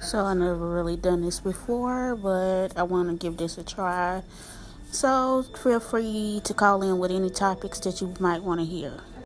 So I never really done this before, but I want to give this a try. So feel free to call in with any topics that you might want to hear.